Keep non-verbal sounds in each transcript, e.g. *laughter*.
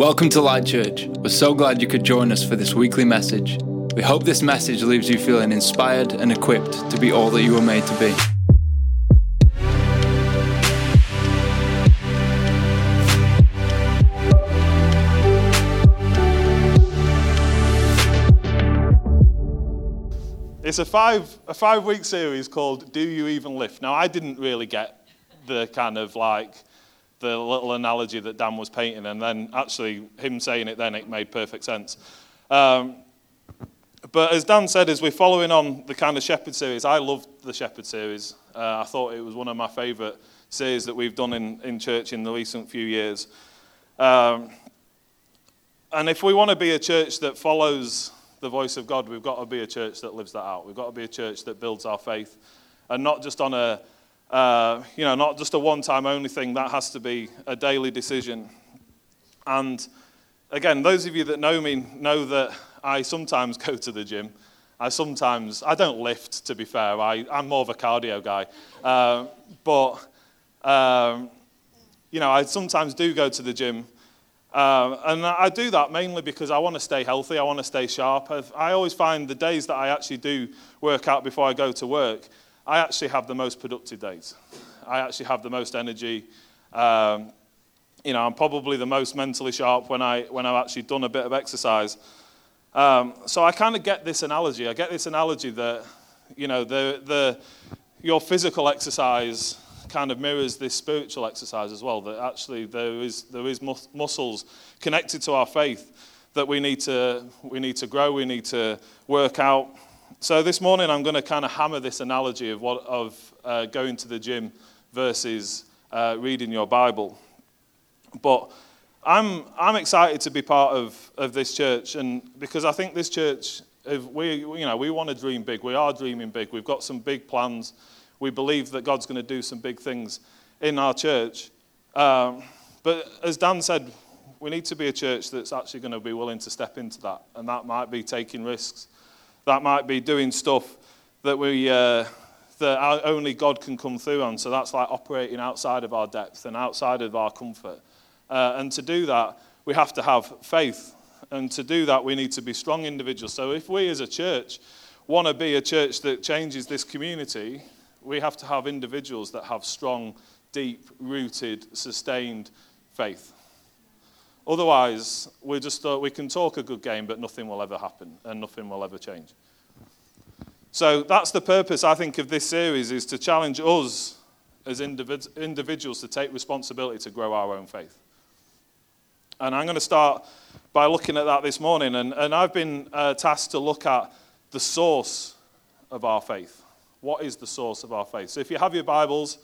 Welcome to Light Church. We're so glad you could join us for this weekly message. We hope this message leaves you feeling inspired and equipped to be all that you were made to be. It's a five, a five week series called Do You Even Lift? Now, I didn't really get the kind of like the little analogy that Dan was painting, and then actually him saying it then, it made perfect sense. Um, but as Dan said, as we're following on the kind of Shepherd series, I loved the Shepherd series. Uh, I thought it was one of my favourite series that we've done in, in church in the recent few years. Um, and if we want to be a church that follows the voice of God, we've got to be a church that lives that out. We've got to be a church that builds our faith, and not just on a, uh, you know, not just a one-time only thing. That has to be a daily decision. And again, those of you that know me know that I sometimes *laughs* go to the gym. I sometimes I don't lift, to be fair. I, I'm more of a cardio guy, uh, but um, you know, I sometimes do go to the gym. Um, and I do that mainly because I want to stay healthy, I want to stay sharp. I always find the days that I actually do work out before I go to work, I actually have the most productive days. I actually have the most energy. Um, you know, I'm probably the most mentally sharp when, I, when I've actually done a bit of exercise. Um, so I kind of get this analogy. I get this analogy that, you know, the, the, your physical exercise kind of mirrors this spiritual exercise as well, that actually there is, there is mus- muscles connected to our faith that we need, to, we need to grow, we need to work out. So this morning I'm going to kind of hammer this analogy of, what, of uh, going to the gym versus uh, reading your Bible. But I'm, I'm excited to be part of, of this church, and because I think this church, we, you know, we want to dream big. We are dreaming big. We've got some big plans we believe that God's going to do some big things in our church. Um, but as Dan said, we need to be a church that's actually going to be willing to step into that. And that might be taking risks. That might be doing stuff that, we, uh, that only God can come through on. So that's like operating outside of our depth and outside of our comfort. Uh, and to do that, we have to have faith. And to do that, we need to be strong individuals. So if we as a church want to be a church that changes this community, we have to have individuals that have strong, deep rooted, sustained faith. Otherwise, we just uh, we can talk a good game, but nothing will ever happen and nothing will ever change. So that's the purpose, I think, of this series is to challenge us as individ- individuals to take responsibility to grow our own faith. And I'm going to start by looking at that this morning. And, and I've been uh, tasked to look at the source of our faith. What is the source of our faith? So if you have your Bibles,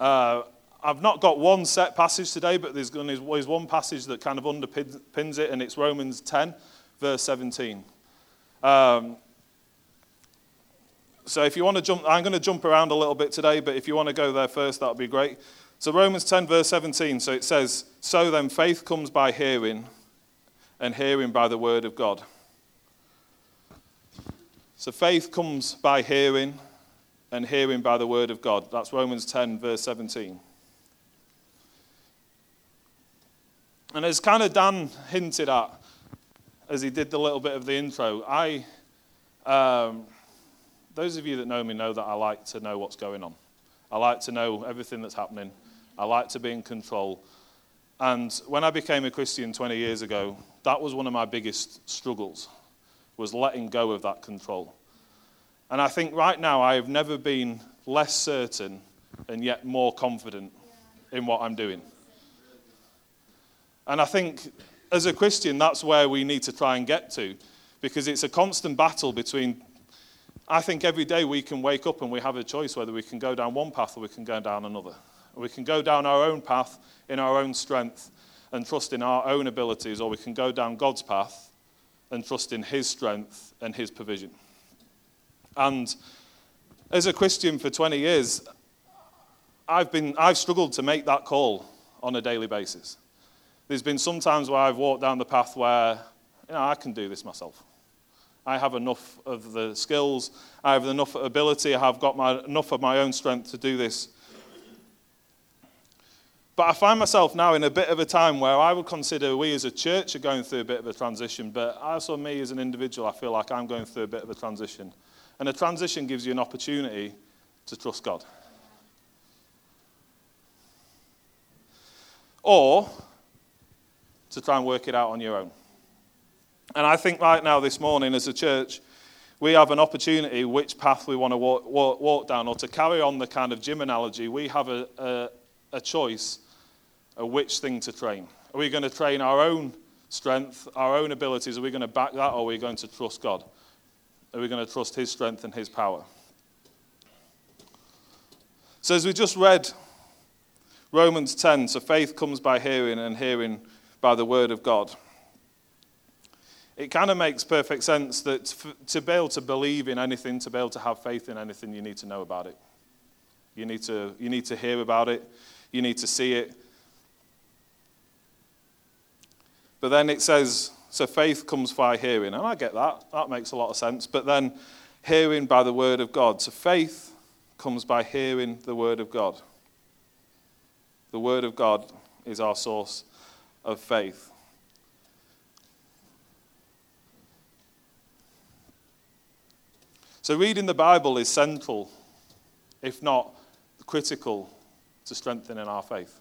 uh, I've not got one set passage today, but there's, there's one passage that kind of underpins it, and it's Romans 10, verse 17. Um, so if you want to jump, I'm going to jump around a little bit today, but if you want to go there first, that would be great. So Romans 10, verse 17, so it says, So then faith comes by hearing, and hearing by the word of God. So faith comes by hearing, and hearing by the word of God. That's Romans 10, verse 17. And as kind of Dan hinted at as he did the little bit of the intro, I, um, those of you that know me know that I like to know what's going on. I like to know everything that's happening. I like to be in control. And when I became a Christian 20 years ago, that was one of my biggest struggles, was letting go of that control. And I think right now I have never been less certain and yet more confident in what I'm doing. And I think as a Christian, that's where we need to try and get to because it's a constant battle between. I think every day we can wake up and we have a choice whether we can go down one path or we can go down another. We can go down our own path in our own strength and trust in our own abilities, or we can go down God's path and trust in His strength and His provision. And as a Christian for 20 years, I've, been, I've struggled to make that call on a daily basis. There's been some times where I've walked down the path where, you know, I can do this myself. I have enough of the skills, I have enough ability, I have got my, enough of my own strength to do this. But I find myself now in a bit of a time where I would consider we as a church are going through a bit of a transition, but also me as an individual, I feel like I'm going through a bit of a transition. And a transition gives you an opportunity to trust God. Or to try and work it out on your own. And I think right now, this morning, as a church, we have an opportunity which path we want to walk, walk, walk down. Or to carry on the kind of gym analogy, we have a, a, a choice of which thing to train. Are we going to train our own strength, our own abilities? Are we going to back that, or are we going to trust God? Are we going to trust His strength and His power? So, as we just read Romans 10, so faith comes by hearing, and hearing by the word of God it kind of makes perfect sense that to be able to believe in anything, to be able to have faith in anything, you need to know about it. You need to, you need to hear about it. You need to see it. But then it says, so faith comes by hearing. And I get that. That makes a lot of sense. But then hearing by the word of God. So faith comes by hearing the word of God. The word of God is our source of faith. So, reading the Bible is central, if not critical, to strengthening our faith.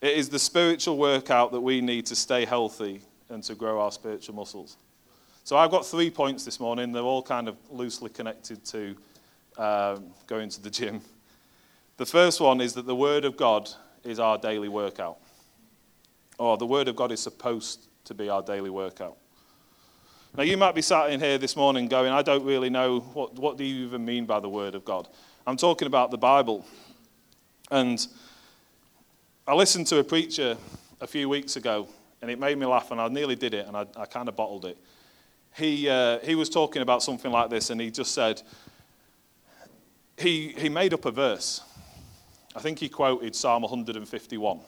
It is the spiritual workout that we need to stay healthy and to grow our spiritual muscles. So, I've got three points this morning. They're all kind of loosely connected to um, going to the gym. The first one is that the Word of God is our daily workout, or the Word of God is supposed to be our daily workout. Now, you might be sat in here this morning going, I don't really know what, what do you even mean by the Word of God? I'm talking about the Bible. And I listened to a preacher a few weeks ago, and it made me laugh, and I nearly did it, and I, I kind of bottled it. He, uh, he was talking about something like this, and he just said, he, he made up a verse. I think he quoted Psalm 151.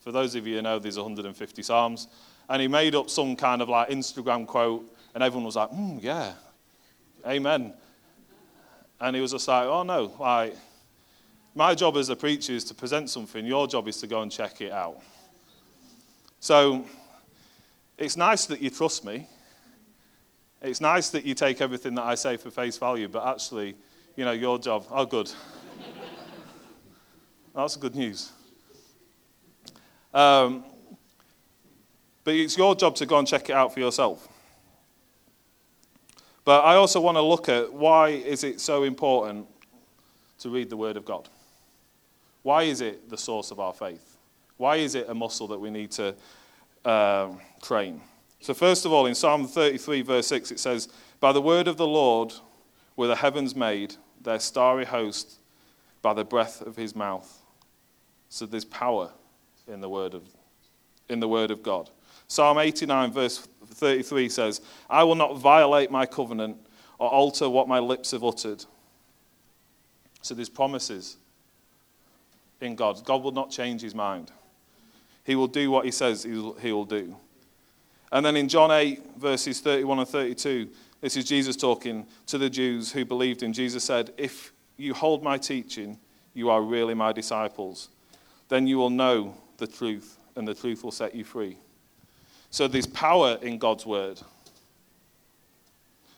For those of you who know, there's 150 Psalms and he made up some kind of like Instagram quote, and everyone was like, mm, yeah, amen. And he was just like, oh no, like, my job as a preacher is to present something, your job is to go and check it out. So it's nice that you trust me. It's nice that you take everything that I say for face value, but actually, you know, your job, oh, good. That's good news. Um, but it's your job to go and check it out for yourself. But I also want to look at why is it so important to read the Word of God? Why is it the source of our faith? Why is it a muscle that we need to uh, train? So, first of all, in Psalm 33, verse 6, it says, By the word of the Lord were the heavens made, their starry host by the breath of his mouth. So, there's power in the word of, in the word of God. Psalm 89, verse 33 says, I will not violate my covenant or alter what my lips have uttered. So there's promises in God. God will not change his mind. He will do what he says he will do. And then in John 8, verses 31 and 32, this is Jesus talking to the Jews who believed him. Jesus said, If you hold my teaching, you are really my disciples. Then you will know the truth, and the truth will set you free. So there's power in God's word.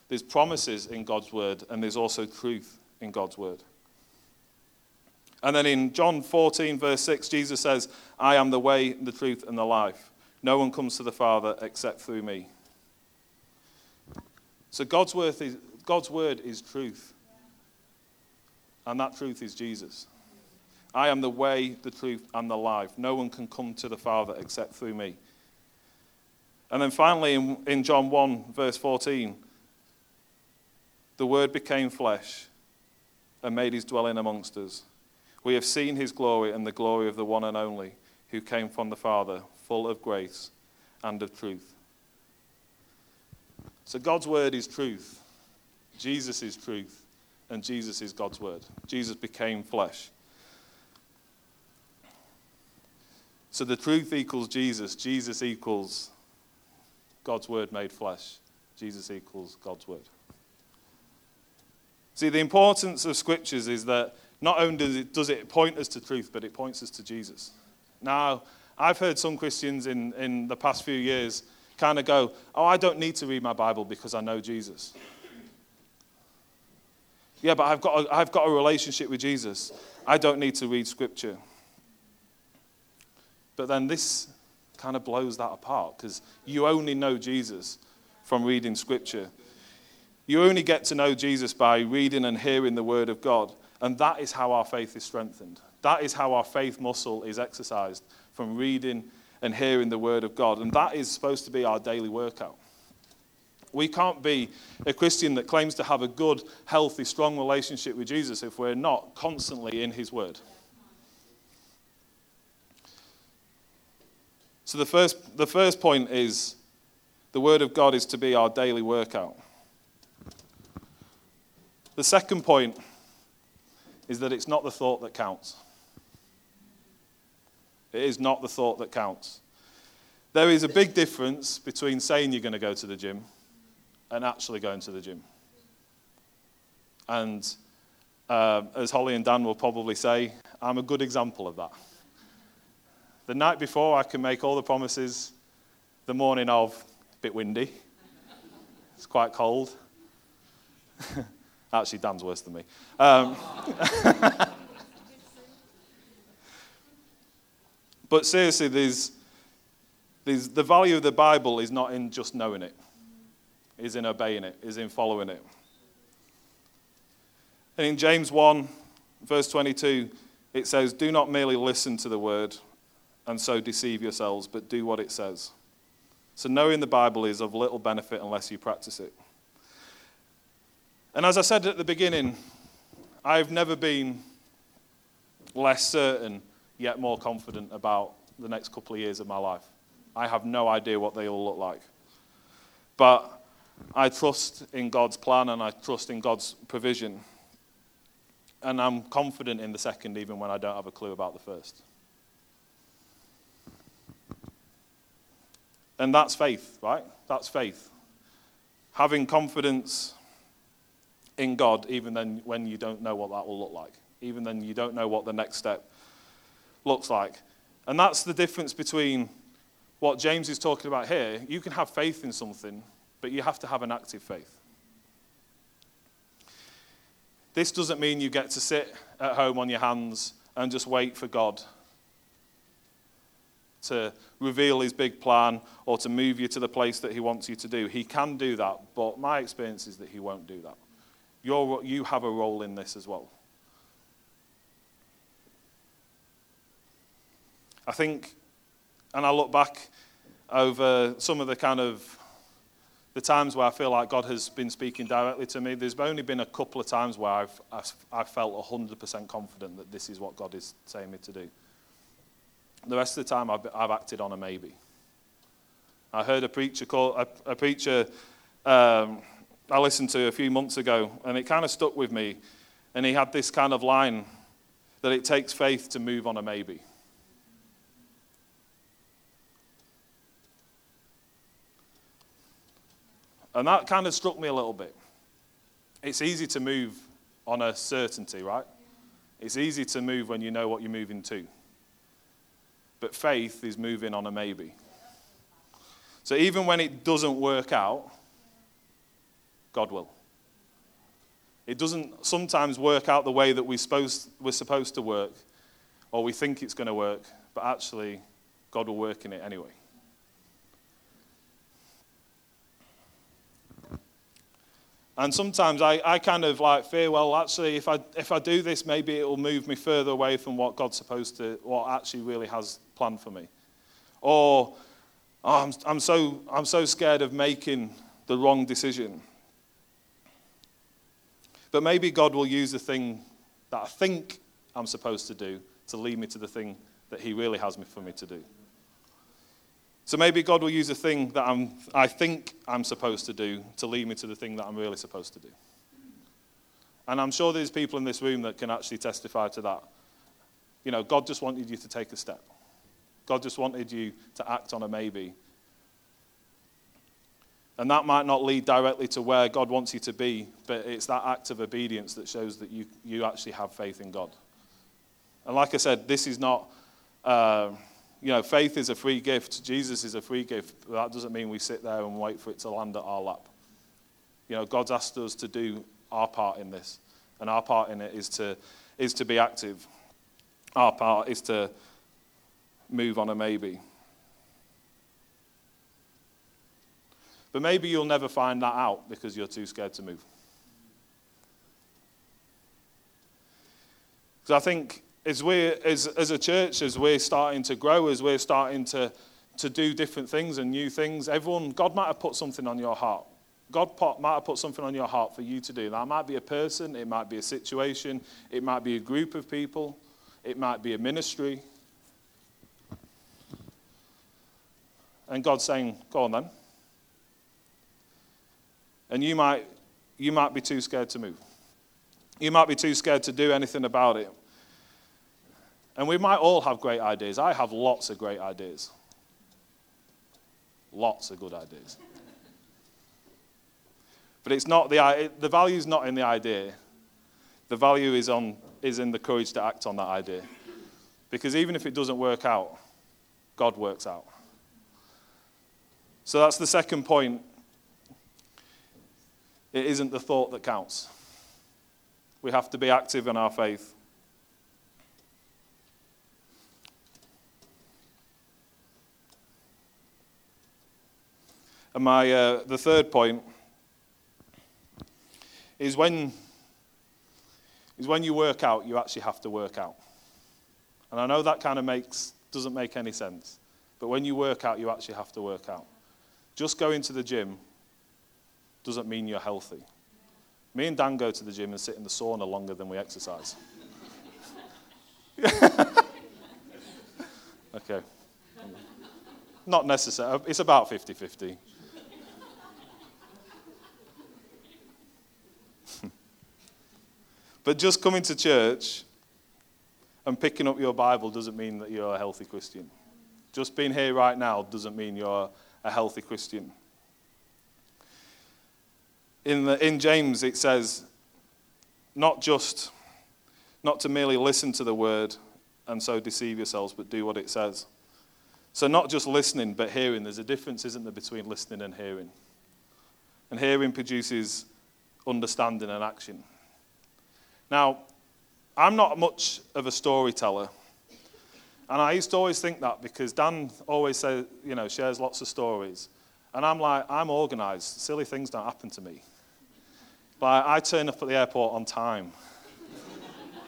There's promises in God's word, and there's also truth in God's word. And then in John 14, verse 6, Jesus says, I am the way, the truth, and the life. No one comes to the Father except through me. So God's word is, God's word is truth. And that truth is Jesus. I am the way, the truth, and the life. No one can come to the Father except through me. And then finally, in, in John 1, verse 14, the Word became flesh and made his dwelling amongst us. We have seen his glory and the glory of the one and only who came from the Father, full of grace and of truth. So God's Word is truth, Jesus is truth, and Jesus is God's Word. Jesus became flesh. So the truth equals Jesus, Jesus equals God's word made flesh. Jesus equals God's word. See, the importance of scriptures is that not only does it, does it point us to truth, but it points us to Jesus. Now, I've heard some Christians in, in the past few years kind of go, Oh, I don't need to read my Bible because I know Jesus. Yeah, but I've got, a, I've got a relationship with Jesus. I don't need to read Scripture. But then this kind of blows that apart because you only know Jesus from reading Scripture. You only get to know Jesus by reading and hearing the Word of God. And that is how our faith is strengthened. That is how our faith muscle is exercised from reading and hearing the Word of God. And that is supposed to be our daily workout. We can't be a Christian that claims to have a good, healthy, strong relationship with Jesus if we're not constantly in His Word. So, the first, the first point is the Word of God is to be our daily workout. The second point is that it's not the thought that counts. It is not the thought that counts. There is a big difference between saying you're going to go to the gym and actually going to the gym. And uh, as Holly and Dan will probably say, I'm a good example of that. The night before, I can make all the promises. The morning of, a bit windy. It's quite cold. *laughs* Actually, Dan's worse than me. Um, *laughs* but seriously, there's, there's, the value of the Bible is not in just knowing it, is in obeying it, is in following it. And in James 1, verse 22, it says, Do not merely listen to the word and so deceive yourselves, but do what it says. So, knowing the Bible is of little benefit unless you practice it. And as I said at the beginning, I've never been less certain, yet more confident about the next couple of years of my life. I have no idea what they all look like. But I trust in God's plan and I trust in God's provision. And I'm confident in the second, even when I don't have a clue about the first. And that's faith, right? That's faith. Having confidence in God, even then when you don't know what that will look like, even then you don't know what the next step looks like. And that's the difference between what James is talking about here. You can have faith in something, but you have to have an active faith. This doesn't mean you get to sit at home on your hands and just wait for God to reveal his big plan or to move you to the place that he wants you to do. He can do that, but my experience is that he won't do that. You're, you have a role in this as well. I think, and I look back over some of the kind of the times where I feel like God has been speaking directly to me. There's only been a couple of times where I've, I've felt 100% confident that this is what God is saying me to do. The rest of the time, I've, I've acted on a maybe. I heard a preacher call a, a preacher um, I listened to a few months ago, and it kind of stuck with me. And he had this kind of line that it takes faith to move on a maybe. And that kind of struck me a little bit. It's easy to move on a certainty, right? It's easy to move when you know what you're moving to. Faith is moving on a maybe. So even when it doesn't work out, God will. It doesn't sometimes work out the way that we supposed, we're supposed to work, or we think it's going to work, but actually, God will work in it anyway. And sometimes I, I kind of like fear, well, actually, if I, if I do this, maybe it will move me further away from what God's supposed to, what actually really has planned for me. Or, oh, I'm, I'm, so, I'm so scared of making the wrong decision. But maybe God will use the thing that I think I'm supposed to do to lead me to the thing that He really has me for me to do. So maybe God will use a thing that I'm, I think I'm supposed to do to lead me to the thing that I'm really supposed to do. And I'm sure there's people in this room that can actually testify to that. You know, God just wanted you to take a step. God just wanted you to act on a maybe. And that might not lead directly to where God wants you to be, but it's that act of obedience that shows that you, you actually have faith in God. And like I said, this is not, uh, you know, faith is a free gift. Jesus is a free gift. That doesn't mean we sit there and wait for it to land at our lap. You know, God's asked us to do our part in this. And our part in it is to, is to be active. Our part is to move on a maybe. But maybe you'll never find that out because you're too scared to move. Because I think as, we as, as a church, as we're starting to grow, as we're starting to, to do different things and new things, everyone, God might have put something on your heart. God might have put something on your heart for you to do. That might be a person, it might be a situation, it might be a group of people, it might be a ministry. And God's saying, Go on then. And you might, you might be too scared to move. You might be too scared to do anything about it. And we might all have great ideas. I have lots of great ideas. Lots of good ideas. But it's not the, the value is not in the idea. The value is, on, is in the courage to act on that idea. Because even if it doesn't work out, God works out. So that's the second point it isn't the thought that counts. We have to be active in our faith. And my, uh, the third point is when, is when you work out, you actually have to work out. And I know that kind of makes, doesn't make any sense. But when you work out, you actually have to work out. Just going to the gym doesn't mean you're healthy. Me and Dan go to the gym and sit in the sauna longer than we exercise. *laughs* okay. Not necessary. It's about 50 50. But just coming to church and picking up your Bible doesn't mean that you're a healthy Christian. Just being here right now doesn't mean you're a healthy Christian in, the, in James, it says, not just, not to merely listen to the word and so deceive yourselves, but do what it says. So, not just listening, but hearing. There's a difference, isn't there, between listening and hearing? And hearing produces understanding and action. Now, I'm not much of a storyteller. And I used to always think that because Dan always says, you know, shares lots of stories. And I'm like, I'm organized. Silly things don't happen to me. But I turn up at the airport on time.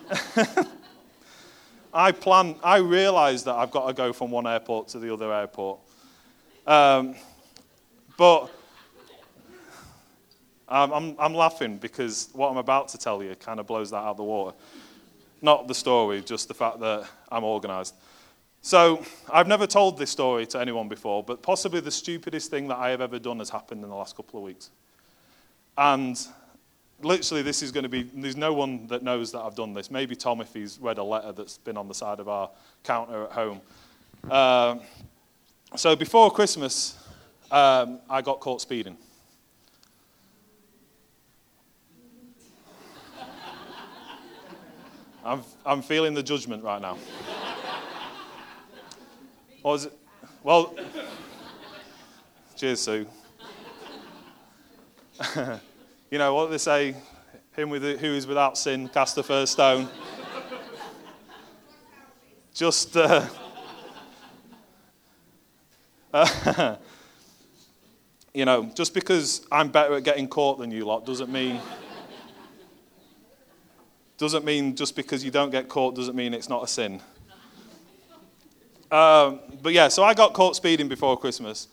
*laughs* I plan, I realize that I've got to go from one airport to the other airport. Um, but I'm, I'm, I'm laughing because what I'm about to tell you kind of blows that out of the water. Not the story, just the fact that I'm organized. So, I've never told this story to anyone before, but possibly the stupidest thing that I have ever done has happened in the last couple of weeks. And literally, this is going to be, there's no one that knows that I've done this. Maybe Tom, if he's read a letter that's been on the side of our counter at home. Uh, so before Christmas, um, I got caught speeding. I'm, I'm feeling the judgment right now. It? Well, cheers, Sue. *laughs* You know what they say, him with who is without sin cast the first stone. Just, uh, *laughs* you know, just because I'm better at getting caught than you lot doesn't mean doesn't mean just because you don't get caught doesn't mean it's not a sin. Um, but yeah, so I got caught speeding before Christmas.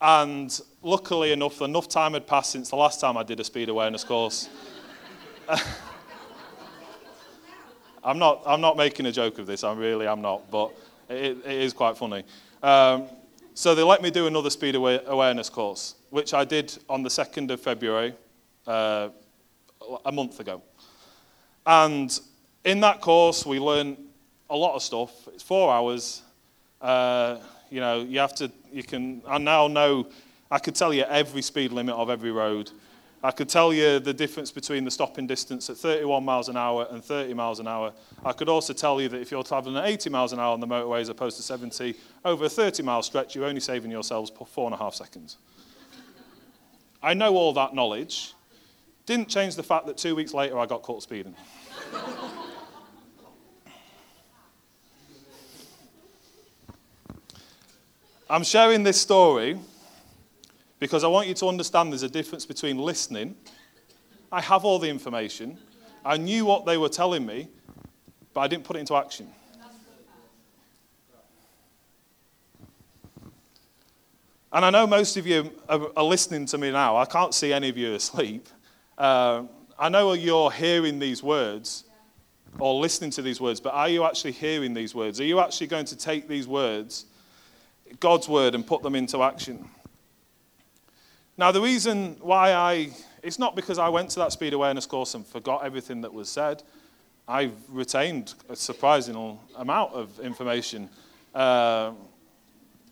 And luckily enough, enough time had passed since the last time I did a speed awareness course. *laughs* I'm not, I'm not making a joke of this, I really am not, but it, it is quite funny. Um, so they let me do another speed awareness course, which I did on the 2nd of February, uh, a month ago. And in that course, we learned a lot of stuff. It's four hours. Uh, you know, you have to, you can, I now know I could tell you every speed limit of every road. I could tell you the difference between the stopping distance at 31 miles an hour and 30 miles an hour. I could also tell you that if you're traveling at 80 miles an hour on the motorway as opposed to 70, over a 30 mile stretch, you're only saving yourselves four and a half seconds. I know all that knowledge. Didn't change the fact that two weeks later I got caught speeding. I'm sharing this story because I want you to understand there's a difference between listening. I have all the information. I knew what they were telling me, but I didn't put it into action. And I know most of you are, listening to me now. I can't see any of you asleep. Uh, I know you're hearing these words or listening to these words, but are you actually hearing these words? Are you actually going to take these words, God's word, and put them into action? Now, the reason why I, it's not because I went to that speed awareness course and forgot everything that was said. I've retained a surprising amount of information uh,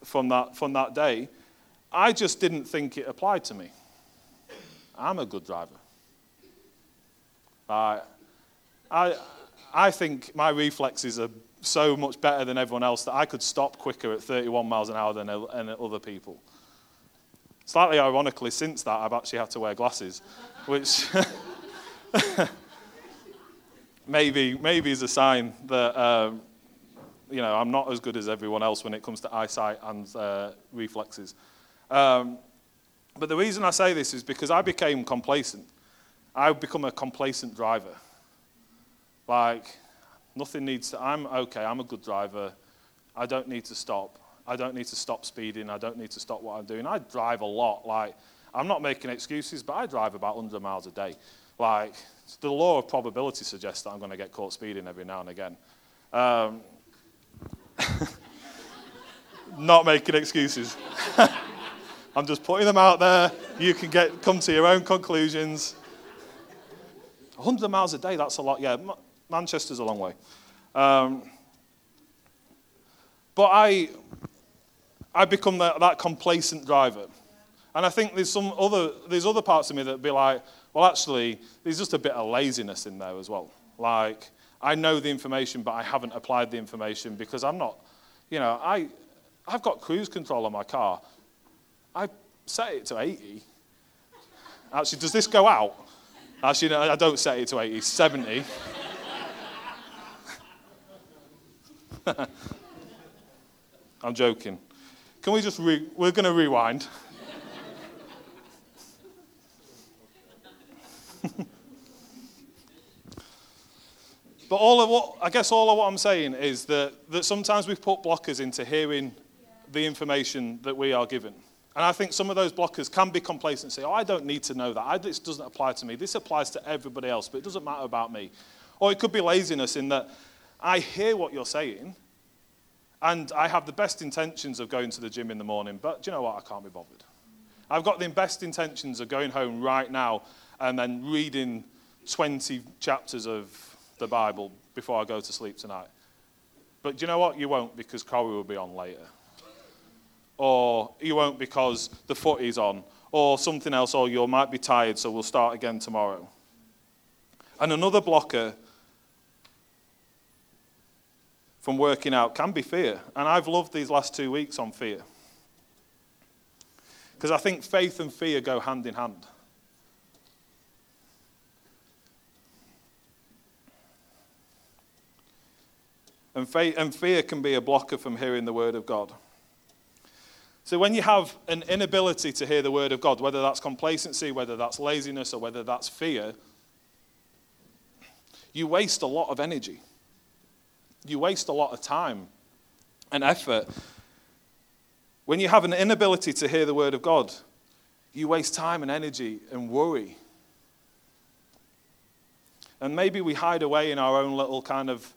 from, that, from that day. I just didn't think it applied to me. I'm a good driver. I, I, I think my reflexes are so much better than everyone else that I could stop quicker at 31 miles an hour than, than other people. Slightly ironically, since that, I've actually had to wear glasses, which *laughs* maybe, maybe is a sign that um, you know, I'm not as good as everyone else when it comes to eyesight and uh, reflexes. Um, but the reason I say this is because I became complacent. I've become a complacent driver. Like, nothing needs to, I'm okay, I'm a good driver. I don't need to stop. I don't need to stop speeding. I don't need to stop what I'm doing. I drive a lot. Like, I'm not making excuses, but I drive about 100 miles a day. Like, the law of probability suggests that I'm going to get caught speeding every now and again. Um, *laughs* not making excuses. *laughs* I'm just putting them out there. You can get come to your own conclusions. 100 miles a day, that's a lot. Yeah, Manchester's a long way. Um, but I, I become that, that complacent driver. And I think there's some other, there's other parts of me that be like, well, actually, there's just a bit of laziness in there as well. Like, I know the information, but I haven't applied the information because I'm not, you know, I, I've got cruise control on my car. I set it to 80. Actually, does this go out? Actually, no, I don't set it to 80, 70. *laughs* I'm joking. Can we just, re- we're going to rewind. *laughs* but all of what, I guess all of what I'm saying is that, that sometimes we put blockers into hearing the information that we are given. And I think some of those blockers can be complacency. Oh, I don't need to know that. I, this doesn't apply to me. This applies to everybody else, but it doesn't matter about me. Or it could be laziness in that I hear what you're saying, and I have the best intentions of going to the gym in the morning, but do you know what? I can't be bothered. I've got the best intentions of going home right now and then reading 20 chapters of the Bible before I go to sleep tonight. But do you know what? You won't because Corrie will be on later. Or you won't because the footy's on. Or something else, or you might be tired, so we'll start again tomorrow. And another blocker from working out can be fear. And I've loved these last two weeks on fear. Because I think faith and fear go hand in hand. And, faith, and fear can be a blocker from hearing the word of God. So, when you have an inability to hear the word of God, whether that's complacency, whether that's laziness, or whether that's fear, you waste a lot of energy you waste a lot of time and effort. When you have an inability to hear the word of God, you waste time and energy and worry. And maybe we hide away in our own little kind of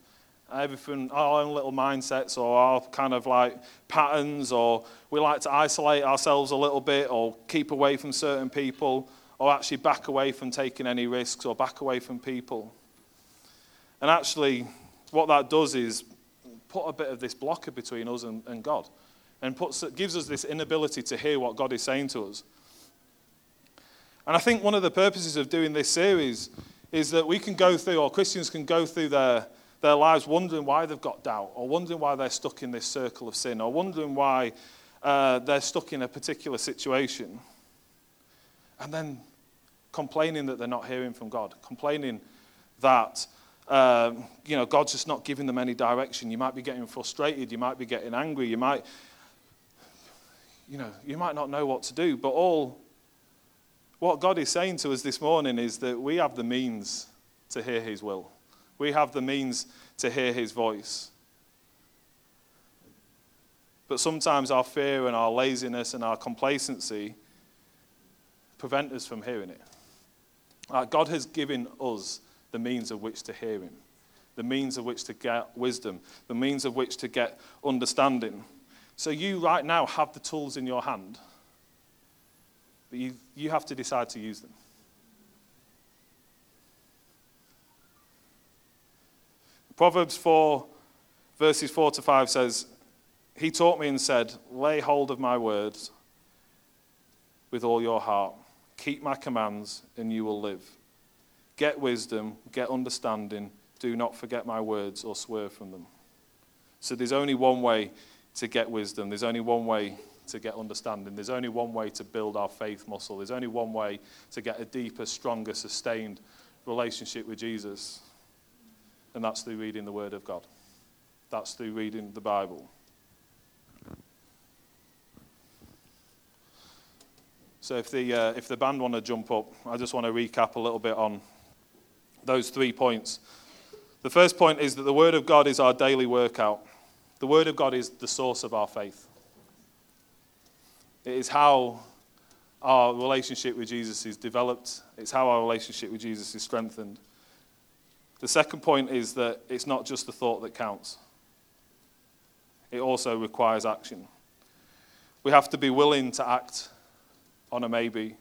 everything, our own little mindsets or our kind of like patterns, or we like to isolate ourselves a little bit or keep away from certain people or actually back away from taking any risks or back away from people. And actually, what that does is put a bit of this blocker between us and, and God. and puts, gives us this inability to hear what God is saying to us. And I think one of the purposes of doing this series is that we can go through, or Christians can go through their, their lives wondering why they've got doubt, or wondering why they're stuck in this circle of sin, or wondering why uh, they're stuck in a particular situation. And then complaining that they're not hearing from God, complaining that um, you know, God's just not giving them any direction. You might be getting frustrated, you might be getting angry, you might, you know, you might not know what to do. But all what God is saying to us this morning is that we have the means to hear His will. We have the means to hear His voice. But sometimes our fear and our laziness and our complacency prevent us from hearing it. Uh, God has given us the means of which to hear Him, the means of which to get wisdom, the means of which to get understanding. So you right now have the tools in your hand, but you, you have to decide to use them. Proverbs 4, verses 4 to 5 says, He taught me and said, Lay hold of my words with all your heart. Keep my commands, and you will live. Get wisdom, get understanding. Do not forget my words or swerve from them. So there's only one way to get wisdom. There's only one way to get understanding. There's only one way to build our faith muscle. There's only one way to get a deeper, stronger, sustained relationship with Jesus and that's through reading the Word of God. That's through reading the Bible. So, if the, uh, if the band want to jump up, I just want to recap a little bit on those three points. The first point is that the Word of God is our daily workout. The Word of God is the source of our faith. It is how our relationship with Jesus is developed, it's how our relationship with Jesus is strengthened. The second point is that it's not just the thought that counts, it also requires action. We have to be willing to act on a maybe.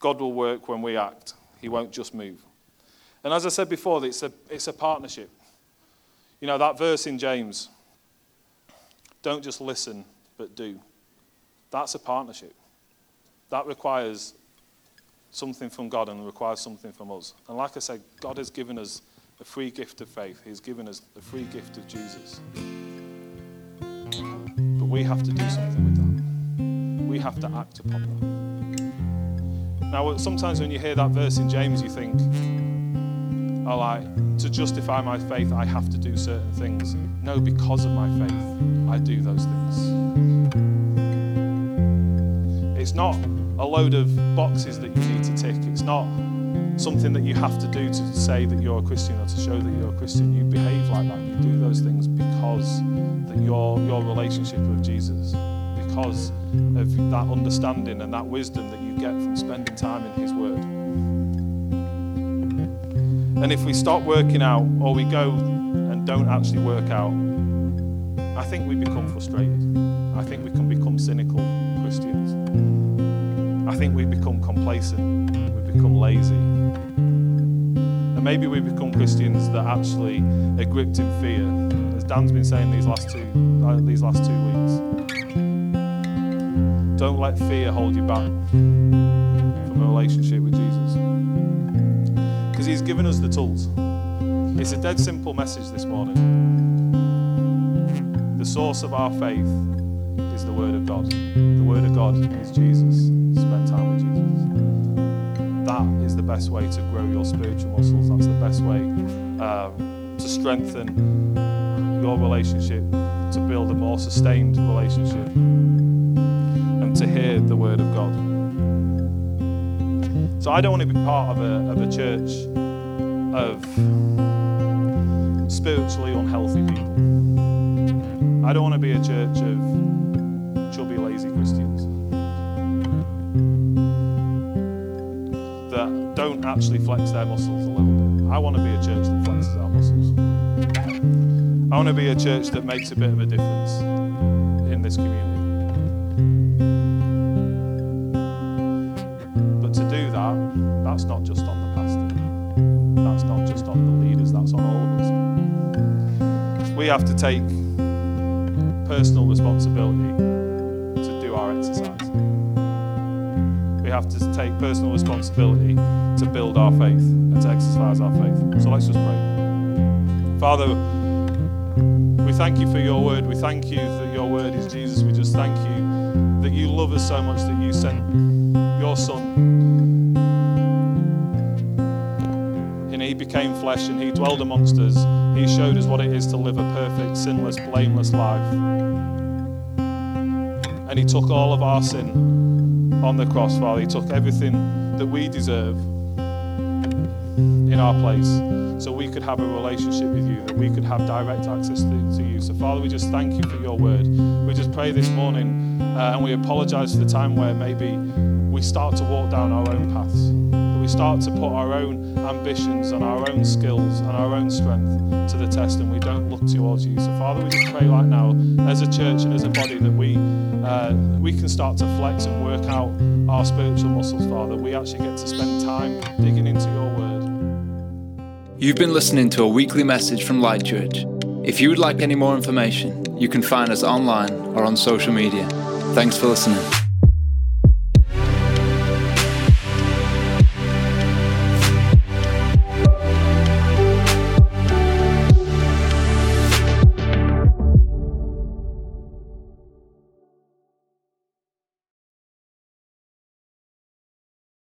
God will work when we act, He won't just move. And as I said before, it's a, it's a partnership. You know, that verse in James don't just listen, but do. That's a partnership. That requires something from God and requires something from us. And like I said, God has given us a free gift of faith, He's given us a free gift of Jesus. But we have to do something with that. We have to act upon that. Now, sometimes when you hear that verse in James, you think, oh, like, to justify my faith, I have to do certain things. No, because of my faith, I do those things. It's not a load of boxes that you need to tick. It's not something that you have to do to say that you're a Christian or to show that you're a Christian. You behave like that. You do those things because that your your relationship with Jesus, because of that understanding and that wisdom that you get from spending time in His Word. And if we stop working out or we go and don't actually work out, I think we become frustrated. I think we can become cynical think we become complacent, we become lazy. And maybe we become Christians that actually are gripped in fear, as Dan's been saying these last two, uh, these last two weeks. Don't let fear hold you back from a relationship with Jesus. Because He's given us the tools. It's a dead simple message this morning. The source of our faith is the Word of God. The Word of God is Jesus That is the best way to grow your spiritual muscles. That's the best way um, to strengthen your relationship, to build a more sustained relationship, and to hear the Word of God. So I don't want to be part of a, of a church of spiritually unhealthy people. I don't want to be a church of chubby, lazy Christians. Don't actually flex their muscles a little bit. I want to be a church that flexes our muscles. I want to be a church that makes a bit of a difference in this community. But to do that, that's not just on the pastor, that's not just on the leaders, that's on all of us. We have to take personal responsibility have to take personal responsibility to build our faith and to exercise our faith. So let's just pray. Father, we thank you for your word. We thank you that your word is Jesus. We just thank you that you love us so much that you sent your son. And he became flesh and he dwelled amongst us. He showed us what it is to live a perfect, sinless, blameless life. And he took all of our sin on the cross, Father. He took everything that we deserve in our place so we could have a relationship with you, that we could have direct access to, to you. So, Father, we just thank you for your word. We just pray this morning uh, and we apologize for the time where maybe we start to walk down our own paths, that we start to put our own ambitions and our own skills and our own strength to the test and we don't look towards you. So, Father, we just pray right now as a church and as a body that we, uh, we can start to flex and work out our spiritual muscles, Father. We actually get to spend time digging into your word. You've been listening to a weekly message from Light Church. If you would like any more information, you can find us online or on social media. Thanks for listening.